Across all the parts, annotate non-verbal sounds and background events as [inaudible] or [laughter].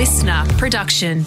LiSTNR production.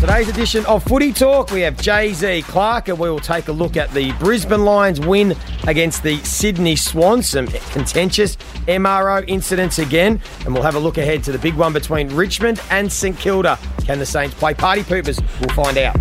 Today's edition of Footy Talk, we have Jay Z Clark, and we will take a look at the Brisbane Lions win against the Sydney Swans. Some contentious MRO incidents again, and we'll have a look ahead to the big one between Richmond and St Kilda. Can the Saints play party poopers? We'll find out.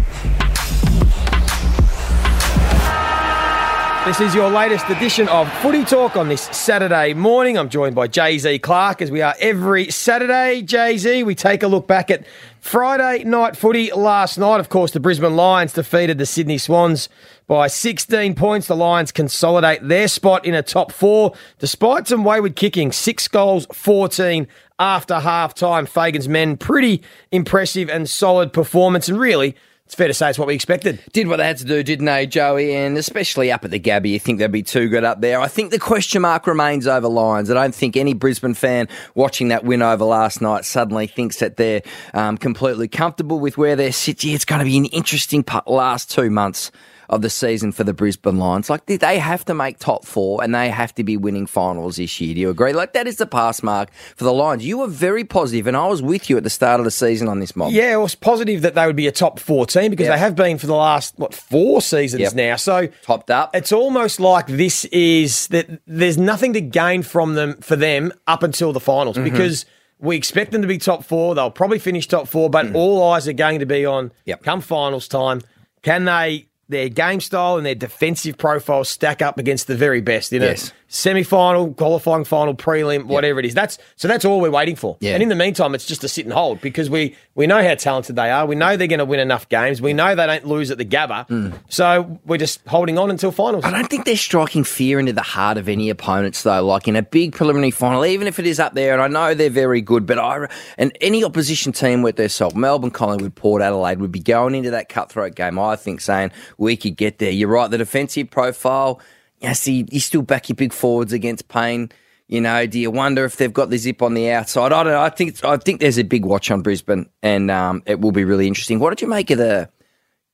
This is your latest edition of Footy Talk on this Saturday morning. I'm joined by Jay Z Clark as we are every Saturday. Jay Z, we take a look back at Friday night footy last night. Of course, the Brisbane Lions defeated the Sydney Swans by 16 points. The Lions consolidate their spot in a top four despite some wayward kicking. Six goals, 14 after half time. Fagan's men, pretty impressive and solid performance, and really it's fair to say it's what we expected. Did what they had to do, didn't they, Joey? And especially up at the Gabba, you think they'd be too good up there. I think the question mark remains over Lions. I don't think any Brisbane fan watching that win over last night suddenly thinks that they're um, completely comfortable with where they're sitting. It's going to be an interesting last two months of the season for the Brisbane Lions. Like they have to make top four and they have to be winning finals this year. Do you agree? Like that is the pass mark for the Lions. You were very positive, and I was with you at the start of the season on this mob. Yeah, I was positive that they would be a top four team because yep. they have been for the last what four seasons yep. now. So topped up. It's almost like this is that there's nothing to gain from them for them up until the finals mm-hmm. because. We expect them to be top four. They'll probably finish top four, but mm. all eyes are going to be on yep. come finals time. Can they their game style and their defensive profile stack up against the very best in yes. a semi-final, qualifying final, prelim, whatever yep. it is. That's so that's all we're waiting for. Yeah. And in the meantime, it's just to sit and hold because we we know how talented they are. We know they're going to win enough games. We know they don't lose at the Gabba. Mm. So we're just holding on until finals. I don't think they're striking fear into the heart of any opponents though. Like in a big preliminary final, even if it is up there, and I know they're very good, but I and any opposition team with their self, Melbourne, Collingwood, Port Adelaide would be going into that cutthroat game. I think saying we could get there. You're right. The defensive profile you see, you still back your big forwards against Payne. You know, do you wonder if they've got the zip on the outside? I don't know. I think I think there's a big watch on Brisbane, and um, it will be really interesting. What did you make of the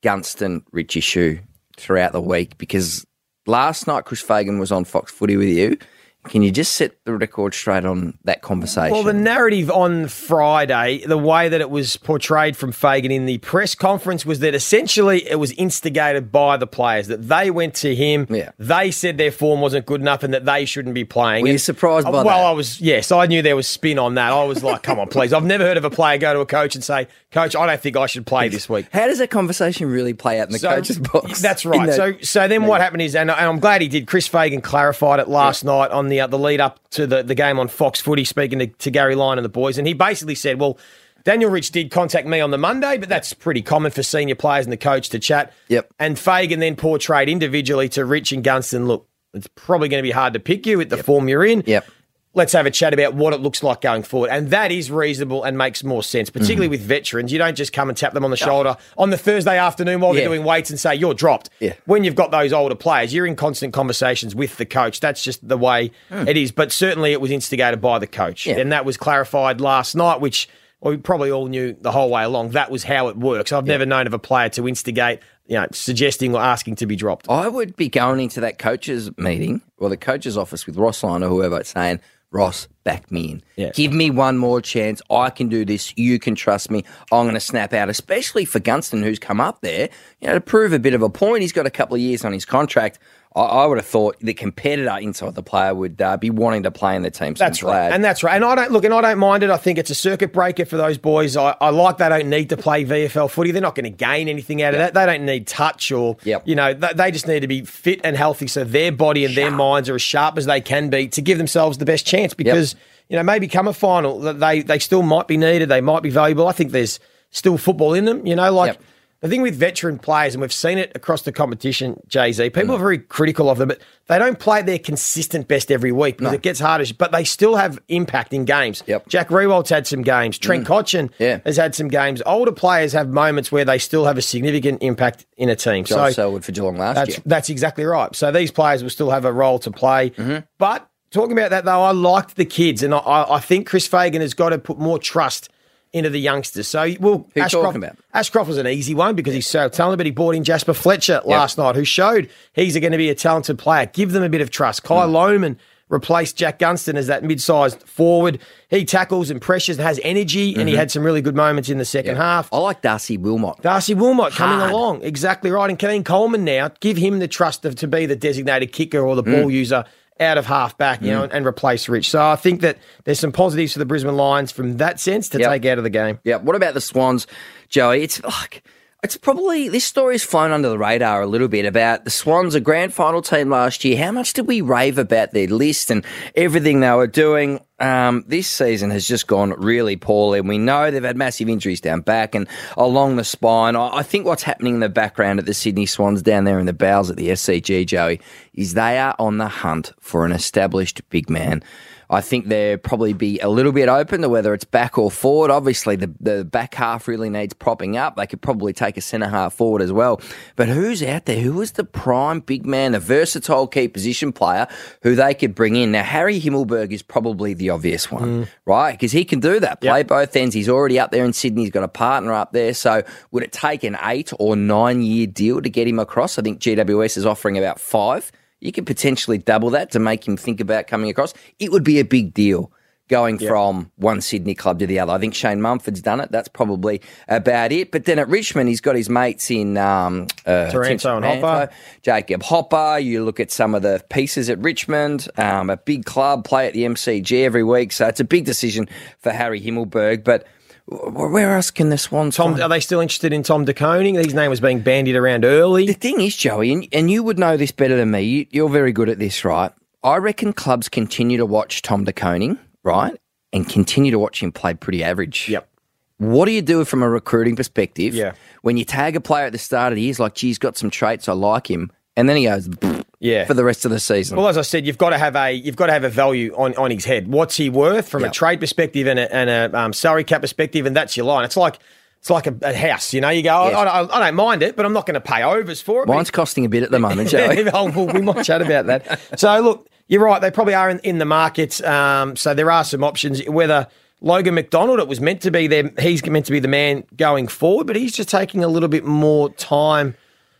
Gunston Rich issue throughout the week? Because last night Chris Fagan was on Fox Footy with you, can you just set the record straight on that conversation? Well, the narrative on Friday, the way that it was portrayed from Fagan in the press conference was that essentially it was instigated by the players, that they went to him, yeah. they said their form wasn't good enough and that they shouldn't be playing. Were and, you surprised uh, by well, that? Well, I was, yes, I knew there was spin on that. I was like, come on, please. I've never heard of a player go to a coach and say, Coach, I don't think I should play this week. How does that conversation really play out in the so, coach's box? That's [laughs] right. So, so then what happened is, and, and, I'm glad he did. Chris Fagan clarified it last yeah. night on the uh, the lead up to the, the game on Fox Footy, speaking to, to Gary Lyon and the boys, and he basically said, "Well, Daniel Rich did contact me on the Monday, but that's pretty common for senior players and the coach to chat." Yep. And Fagan then portrayed individually to Rich and Gunston, "Look, it's probably going to be hard to pick you with the yep. form you're in." Yep let's have a chat about what it looks like going forward. And that is reasonable and makes more sense, particularly mm-hmm. with veterans. You don't just come and tap them on the shoulder on the Thursday afternoon while yeah. they're doing weights and say, you're dropped. Yeah. When you've got those older players, you're in constant conversations with the coach. That's just the way mm. it is. But certainly it was instigated by the coach. Yeah. And that was clarified last night, which well, we probably all knew the whole way along. That was how it works. I've never known of a player to instigate you know, suggesting or asking to be dropped. I would be going into that coach's meeting or the coach's office with Ross Lyon or whoever saying, Ross, back me in. Yeah. Give me one more chance. I can do this. You can trust me. I'm going to snap out, especially for Gunston, who's come up there, you know, to prove a bit of a point. He's got a couple of years on his contract. I, I would have thought the competitor inside the player would uh, be wanting to play in the team. So that's right, and that's right. And I don't look, and I don't mind it. I think it's a circuit breaker for those boys. I, I like they don't need to play VFL footy. They're not going to gain anything out of yep. that. They don't need touch or yep. you know they, they, just need to be fit and healthy so their body and sharp. their minds are as sharp as they can be to give themselves the best chance because. Yep you know, maybe come a final, they they still might be needed, they might be valuable. I think there's still football in them. You know, like. The thing with veteran players, and we've seen it across the competition, Jay Z, people mm. are very critical of them, but they don't play their consistent best every week because no. it gets harder. But they still have impact in games. Yep. Jack Riewoldt's had some games. Trent mm. Cotchin yeah. has had some games. Older players have moments where they still have a significant impact in a team. Joel so Selwood for Geelong last that's, year. That's exactly right. So these players will still have a role to play. Mm-hmm. But talking about that, though, I liked the kids, and I, I think Chris Fagan has got to put more trust – into the youngsters. So, well, Who Ashcroft, talking about? Ashcroft was an easy one because he's so talented, but he brought in Jasper Fletcher last night, who showed he's going to be a talented player. Give them a bit of trust. Kai mm. Replaced Jack Gunston as that mid-sized forward. He tackles and pressures and has energy, and he had some really good moments in the second half. I like Darcy Wilmot. Darcy Wilmot coming along, exactly right. And Kane Coleman now, give him the trust of to be the designated kicker or the ball user out of half back, you know, and, and replace Rich. So I think that there's some positives for the Brisbane Lions from that sense to Yep. take out of the game. Yeah. What about the Swans, Joey? It's like it's probably this story's flown under the radar a little bit about the Swans, a grand final team last year. How much did we rave about their list and everything they were doing? Um, this season has just gone really poorly, and we know they've had massive injuries down back and along the spine. I, I think what's happening in the background at the Sydney Swans down there in the bowels at the SCG, Joey, is they are on the hunt for an established big man. I think they'll probably be a little bit open to whether it's back or forward. Obviously, the, the back half really needs propping up. They could probably take a centre half forward as well. But who's out there? Who is the prime big man, the versatile key position player who they could bring in? Now, Harry Himmelberg is probably the obvious one, mm. right? Because he can do that, play both ends. He's already up there in Sydney. He's got a partner up there. So would it take an eight or nine year deal to get him across? I think GWS is offering about five. You could potentially double that to make him think about coming across. It would be a big deal going from one Sydney club to the other. I think Shane Mumford's done it. That's probably about it. But then at Richmond, he's got his mates in um, uh, Taranto and Hopper. Jacob Hopper. You look at some of the pieces at Richmond, um, a big club, play at the MCG every week. So it's a big decision for Harry Himmelberg. But where else can the Swans Tom, find- are they still interested in Tom De Koning? His name was being bandied around early. The thing is, Joey, and, and you would know this better than me. You, you're very good at this, right? I reckon clubs continue to watch Tom De Koning, right, and continue to watch him play pretty average. Yep. What do you do from a recruiting perspective? Yeah. When you tag a player at the start of the year, like, geez, got some traits, I like him, and then he goes, Yeah. for the rest of the season. Well, as I said, you've got to have a you've got to have a value on, on his head. What's he worth from a trade perspective and a, and a um, salary cap perspective, and that's your line. It's like it's like a, a house. You know, you go, Yes. I, I, I don't mind it, but I'm not going to pay overs for it. Mine's costing a bit at the moment, [laughs] Joey. oh, well, we might chat about that. [laughs] So, look, you're right. They probably are in, in the market. Um, so there are some options. Whether Logan McDonald, it was meant to be there, he's meant to be the man going forward, but he's just taking a little bit more time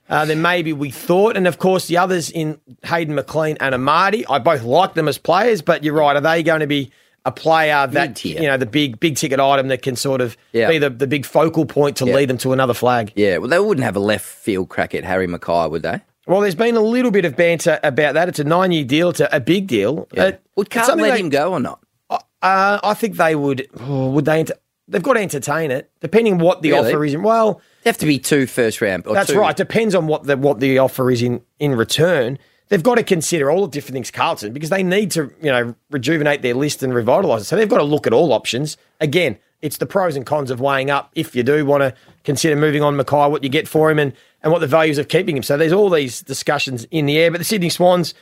uh, than maybe we thought. And of course, the others in Hayden McLean and Amartey, I both like them as players, but you're right. Are they going to be a player that Mid-tier. you know the big big ticket item that can sort of Yeah. be the, the big focal point to lead them to another flag? yeah, well, they wouldn't have a left field crack at Harry McKay, would they? Well, there's been a little bit of banter about that. It's a nine year deal. It's a, big deal. Uh, Would Carlton let they- him go or not? Uh, I think they would. oh, would they? Enter, they've got to entertain it, depending what the Really? offer is. Well, They have to be two first round. Or that's two. right. Depends on what the what the offer is in in return. They've got to consider all the different things, Carlton, because they need to, you know, rejuvenate their list and revitalise it. So they've got to look at all options. Again, it's the pros and cons of weighing up if you do want to consider moving on McKay, what you get for him, and and what the values of keeping him. So there's all these discussions in the air. But the Sydney Swans,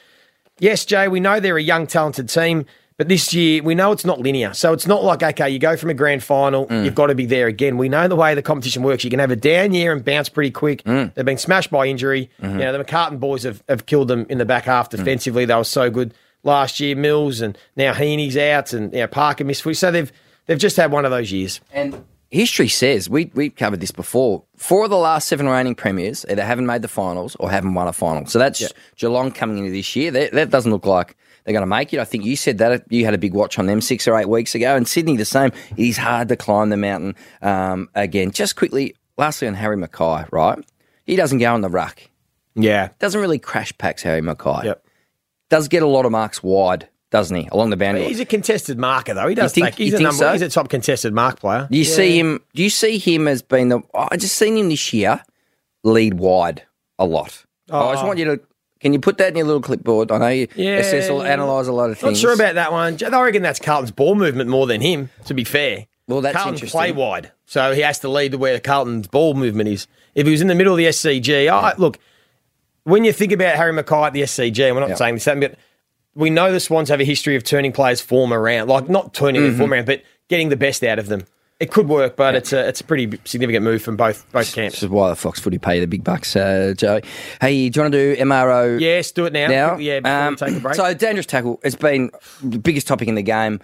yes, Jay, we know they're a young, talented team, but this year we know it's not linear. So it's not like, okay, you go from a grand final, mm. you've got to be there again. We know the way the competition works. You can have a down year and bounce pretty quick. Mm. They've been smashed by injury. Mm-hmm. You know, the McCartin boys have, have killed them in the back half mm. defensively. They were so good last year. Mills and now Heaney's out and you know, Parker missed footage. So they've they've just had one of those years. And history says we we've covered this before. Four of the last seven reigning premiers either haven't made the finals or haven't won a final. So that's Geelong coming into this year. That, that doesn't look like they're going to make it. I think you said that you had a big watch on them six or eight weeks ago, and Sydney the same. It is hard to climb the mountain um, again. Just quickly, lastly on Harry McKay, right? He doesn't go on the ruck. Yeah. Doesn't really crash packs Harry McKay. Yep. Does get a lot of marks wide, doesn't he, along the boundary? He's a contested marker, though. He does think- take. He's you a think number. so? He's a top contested mark player. Do you see him? Do you see him as being the? Oh, I just seen him this year lead wide a lot. Oh, I just oh. want you to. Can you put that in your little clipboard? I know you Oh. Yeah, assess, or yeah. analyze a lot of things. Not things. sure about that one. I reckon that's Carlton's ball movement more than him. To be fair, Well, that's Carlton interesting. play wide, so he has to lead to where Carlton's ball movement is. If he was in the middle of the SCG, I look when you think about Harry McKay at the SCG, and we're not Yeah. saying this, but we know the Swans have a history of turning players' form around, like not turning their Mm-hmm. form around, but getting the best out of them. It could work, but it's a it's a pretty significant move from both both camps. This is why the Fox Footy pay the big bucks, uh, Joey. Hey, do you want to do MRO? Yes, do it now. now. yeah, Um, we take a break. So, dangerous tackle. It's been the biggest topic in the game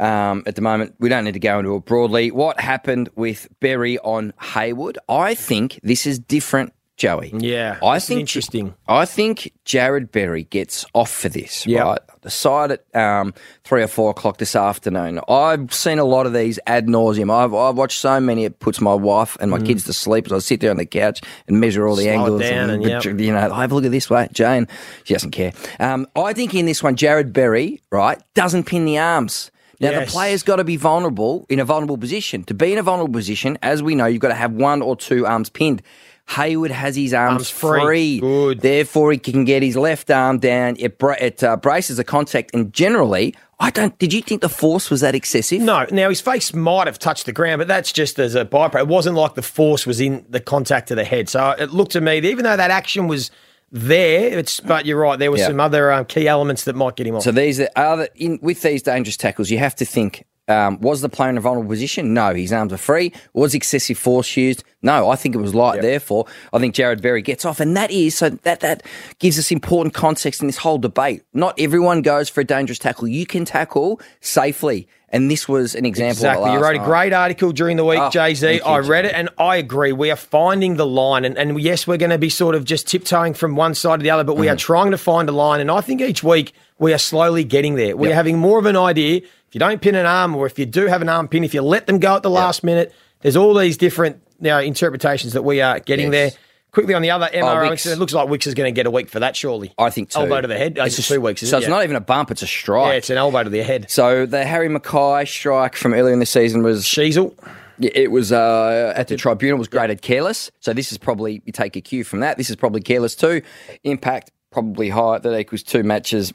um, at the moment. We don't need to go into it broadly. What happened with Berry on Hayward? I think this is different Joey. Yeah, I think interesting. I think Jarrod Berry gets off for this. Yep. Right, the side at um, three or four o'clock this afternoon. I've seen a lot of these ad nauseum. I've, I've watched so many. It puts my wife and my kids to sleep as I sit there on the couch and measure all the Mm. Slow angles. down and, yep. you know, I have a look at this way, Jane. She doesn't care. Um, I think in this one, Jarrod Berry right doesn't pin the arms. Now Yes. the player's got to be vulnerable in a vulnerable position. To be in a vulnerable position, as we know, you've got to have one or two arms pinned. Hayward has his arms, Arms free. free. Good. Therefore, he can get his left arm down. It, bra- it uh, braces the contact, and generally, I don't. Did you think the force was that excessive? No, now his face might have touched the ground, but that's just as a byproduct. It wasn't like the force was in the contact of the head. So it looked to me, that even though that action was there, it's but you're right. There were Yeah. some other um, key elements that might get him off. So these are other in with these dangerous tackles. You have to think: um, was the player in a vulnerable position? No, his arms are free. Was excessive force used? No, I think it was light. Therefore, I think Jarrod Berry gets off, and that is so that that gives us important context in this whole debate. Not everyone goes for a dangerous tackle. You can tackle safely, and this was an example. Exactly. You wrote a great article during the week, Oh, Jay Z. I read it and I agree. We are finding the line. And, and yes, we're going to be sort of just tiptoeing from one side to the other, but Mm-hmm. we are trying to find a line. And I think each week we are slowly getting there. We're Yep. having more of an idea. If you don't pin an arm, or if you do have an arm pin, if you let them go at the last minute, there's all these different you know, interpretations that we are getting Yes. there. Quickly on the other MRO, Wicks. it looks like Wicks is going to get a week for that, surely. I think two. Elbow to the head. Oh, It's a- two weeks, so it's Yeah. not even a bump; it's a strike. Yeah, it's an elbow to the head. so the Harry McKay strike from earlier in the season was Sheezel. Yeah, It was uh, at the tribunal was graded careless. So this is probably you take a cue from that. This is probably careless too. Impact probably high. That equals two matches.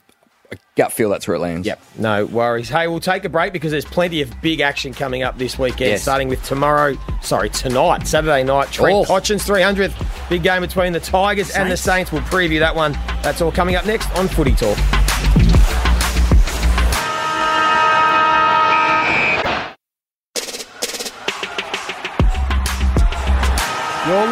I gut feel that's where it lands. Yep, no worries. Hey, we'll take a break because there's plenty of big action coming up this weekend, Yes. starting with tomorrow, sorry, tonight, Saturday night. Trent Oh. Cotchin's 300th. Big game between the Tigers and the Saints. We'll preview that one. That's all coming up next on Footy Talk.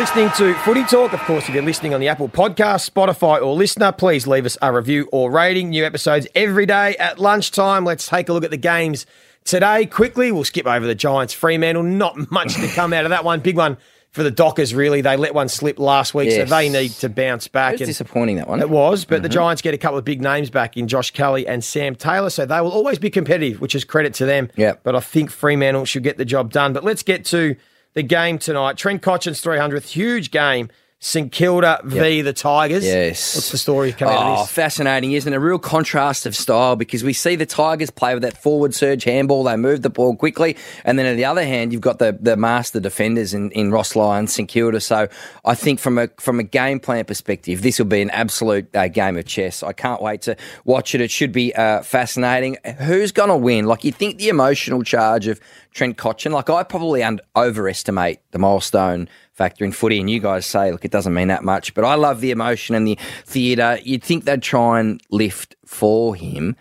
Listening to Footy Talk. Of course, if you're listening on the Apple Podcast, Spotify, or LiSTNR, please leave us a review or rating. New episodes every day at lunchtime. Let's take a look at the games today. Quickly, we'll skip over the Giants Fremantle. Not [laughs] much to come out of that one. Big one for the Dockers, really. They let one slip last week, so they need to bounce back. It was and- disappointing that one. it was, but the Mm-hmm. Giants get a couple of big names back in Josh Kelly and Sam Taylor, so they will always be competitive, which is credit to them. Yep. But I think Fremantle should get the job done. But let's get to the game tonight. Trent Cotchin's 300th, huge game. St Kilda v the Tigers. Yes. What's the story coming out Oh, of this? fascinating, isn't it? A real contrast of style because we see the Tigers play with that forward surge handball. They move the ball quickly. And then on the other hand, you've got the, the master defenders in, in Ross Lyon, St Kilda. So I think from a from a game plan perspective, this will be an absolute uh, game of chess. I can't wait to watch it. It should be uh, fascinating. Who's going to win? Like, you think the emotional charge of Trent Cotchin, like, I probably un- overestimate the milestone factor in footy, and you guys say, look, it doesn't mean that much, but I love the emotion and the theatre. You'd think they'd try and lift for him,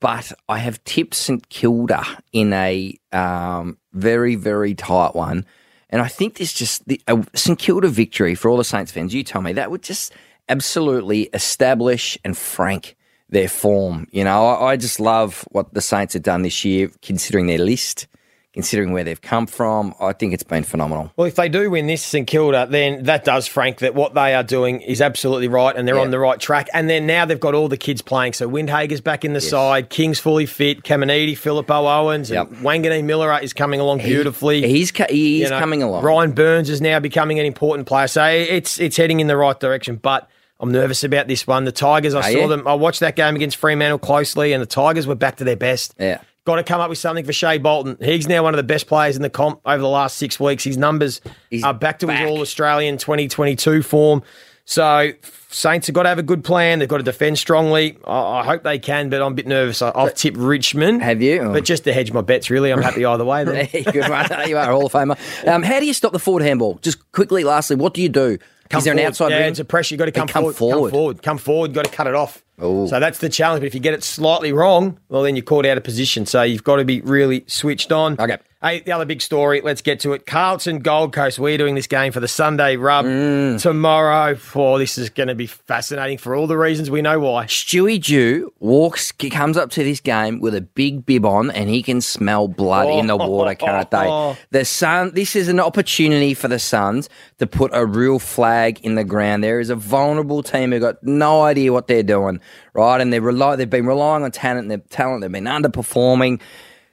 but I have tipped St Kilda in a um, very, very tight one. And I think this just, the a St Kilda victory for all the Saints fans, you tell me, that would just absolutely establish and frank their form. You know, I, I just love what the Saints have done this year, considering their list considering where they've come from. I think it's been phenomenal. Well, if they do win this St Kilda, then that does, Frank, that what they are doing is absolutely right and they're Yeah. on the right track. And then now they've got all the kids playing. So Windhager's back in the side, King's fully fit, Caminiti, Phillipou Owens, Yep. and Wanganeen-Milera is coming along beautifully. He's ca- he's You know, coming along. Ryan Byrnes is now becoming an important player. So it's it's heading in the right direction. But I'm nervous about this one. The Tigers, I saw them. I watched that game against Fremantle closely, and the Tigers were back to their best. Yeah. Got to come up with something for Shai Bolton. He's now one of the best players in the comp over the last six weeks. His numbers He's are back to back. his All Australian 2022 form. So Saints have got to have a good plan. They've got to defend strongly. I, I hope they can, but I'm a bit nervous. I, I've tipped Richmond. Have you? But just to hedge my bets, really, I'm happy either way. Then. [laughs] Good one. [laughs] you are a Hall of Famer. Um, how do you stop the forward handball? Just quickly, lastly, what do you do? Come Is there an outside Yeah, rim? it's a pressure. You've got to come, come forward, forward. Come forward. Come forward. You've got to cut it off. Ooh. So that's the challenge. But if you get it slightly wrong, well, then you're caught out of position. So you've got to be really switched on. Okay. Hey, the other big story, let's get to it. Carlton Gold Coast, we're doing this game for the Sunday rub Mm. tomorrow. Oh, this is going to be fascinating for all the reasons we know why. Stewie Dew walks, he comes up to this game with a big bib on, and he can smell blood in the water, can't they? [laughs] The Sun. This is an opportunity for the Suns to put a real flag in the ground. There is a vulnerable team who got no idea what they're doing, right? And they rely, they've been relying on talent. Their talent. They've been underperforming.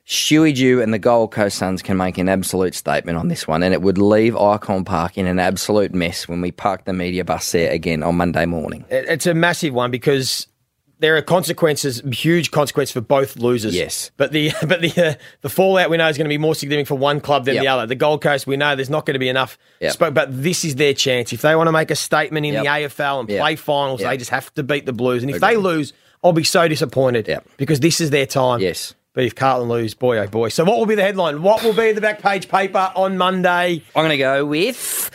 Stewie Dew and the Gold Coast Suns can make an absolute statement on this one, and it would leave Icon Park in an absolute mess when we park the media bus there again on Monday morning. It's a massive one because there are consequences, huge consequences for both losers. Yes. but the [laughs] but the uh, the fallout we know is going to be more significant for one club than the other. The Gold Coast, we know there's not going to be enough. Yep. Spoke, but this is their chance if they want to make a statement in Yep. the AFL and Yep. play finals. Yep. They just have to beat the Blues, and if they lose, I'll be so disappointed. Yep. because this is their time. Yes. If Carlton lose, boy oh boy. So what will be the headline? What will be the back page paper on Monday? I'm going to go with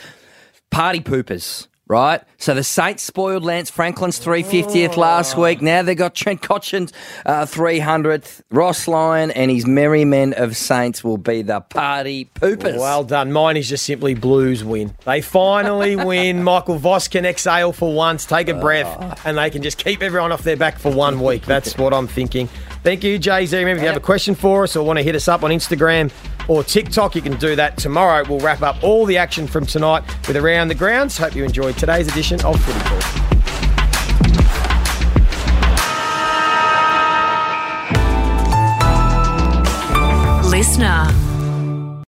party poopers. Right, so the Saints spoiled Lance Franklin's 350th last week. Now they've got Trent Cotchin's uh, 300th. Ross Lyon and his merry men of Saints will be the party poopers. Well done. Mine is just simply Blues win. They finally [laughs] win. Michael Voss can exhale for once, take a breath, and they can just keep everyone off their back for one week. That's what I'm thinking. Thank you, Jay Z. Remember, if you have a question for us or want to hit us up on Instagram or TikTok, you can do that tomorrow. We'll wrap up all the action from tonight with Around the Grounds. Hope you enjoyed today's edition of Footy Talk.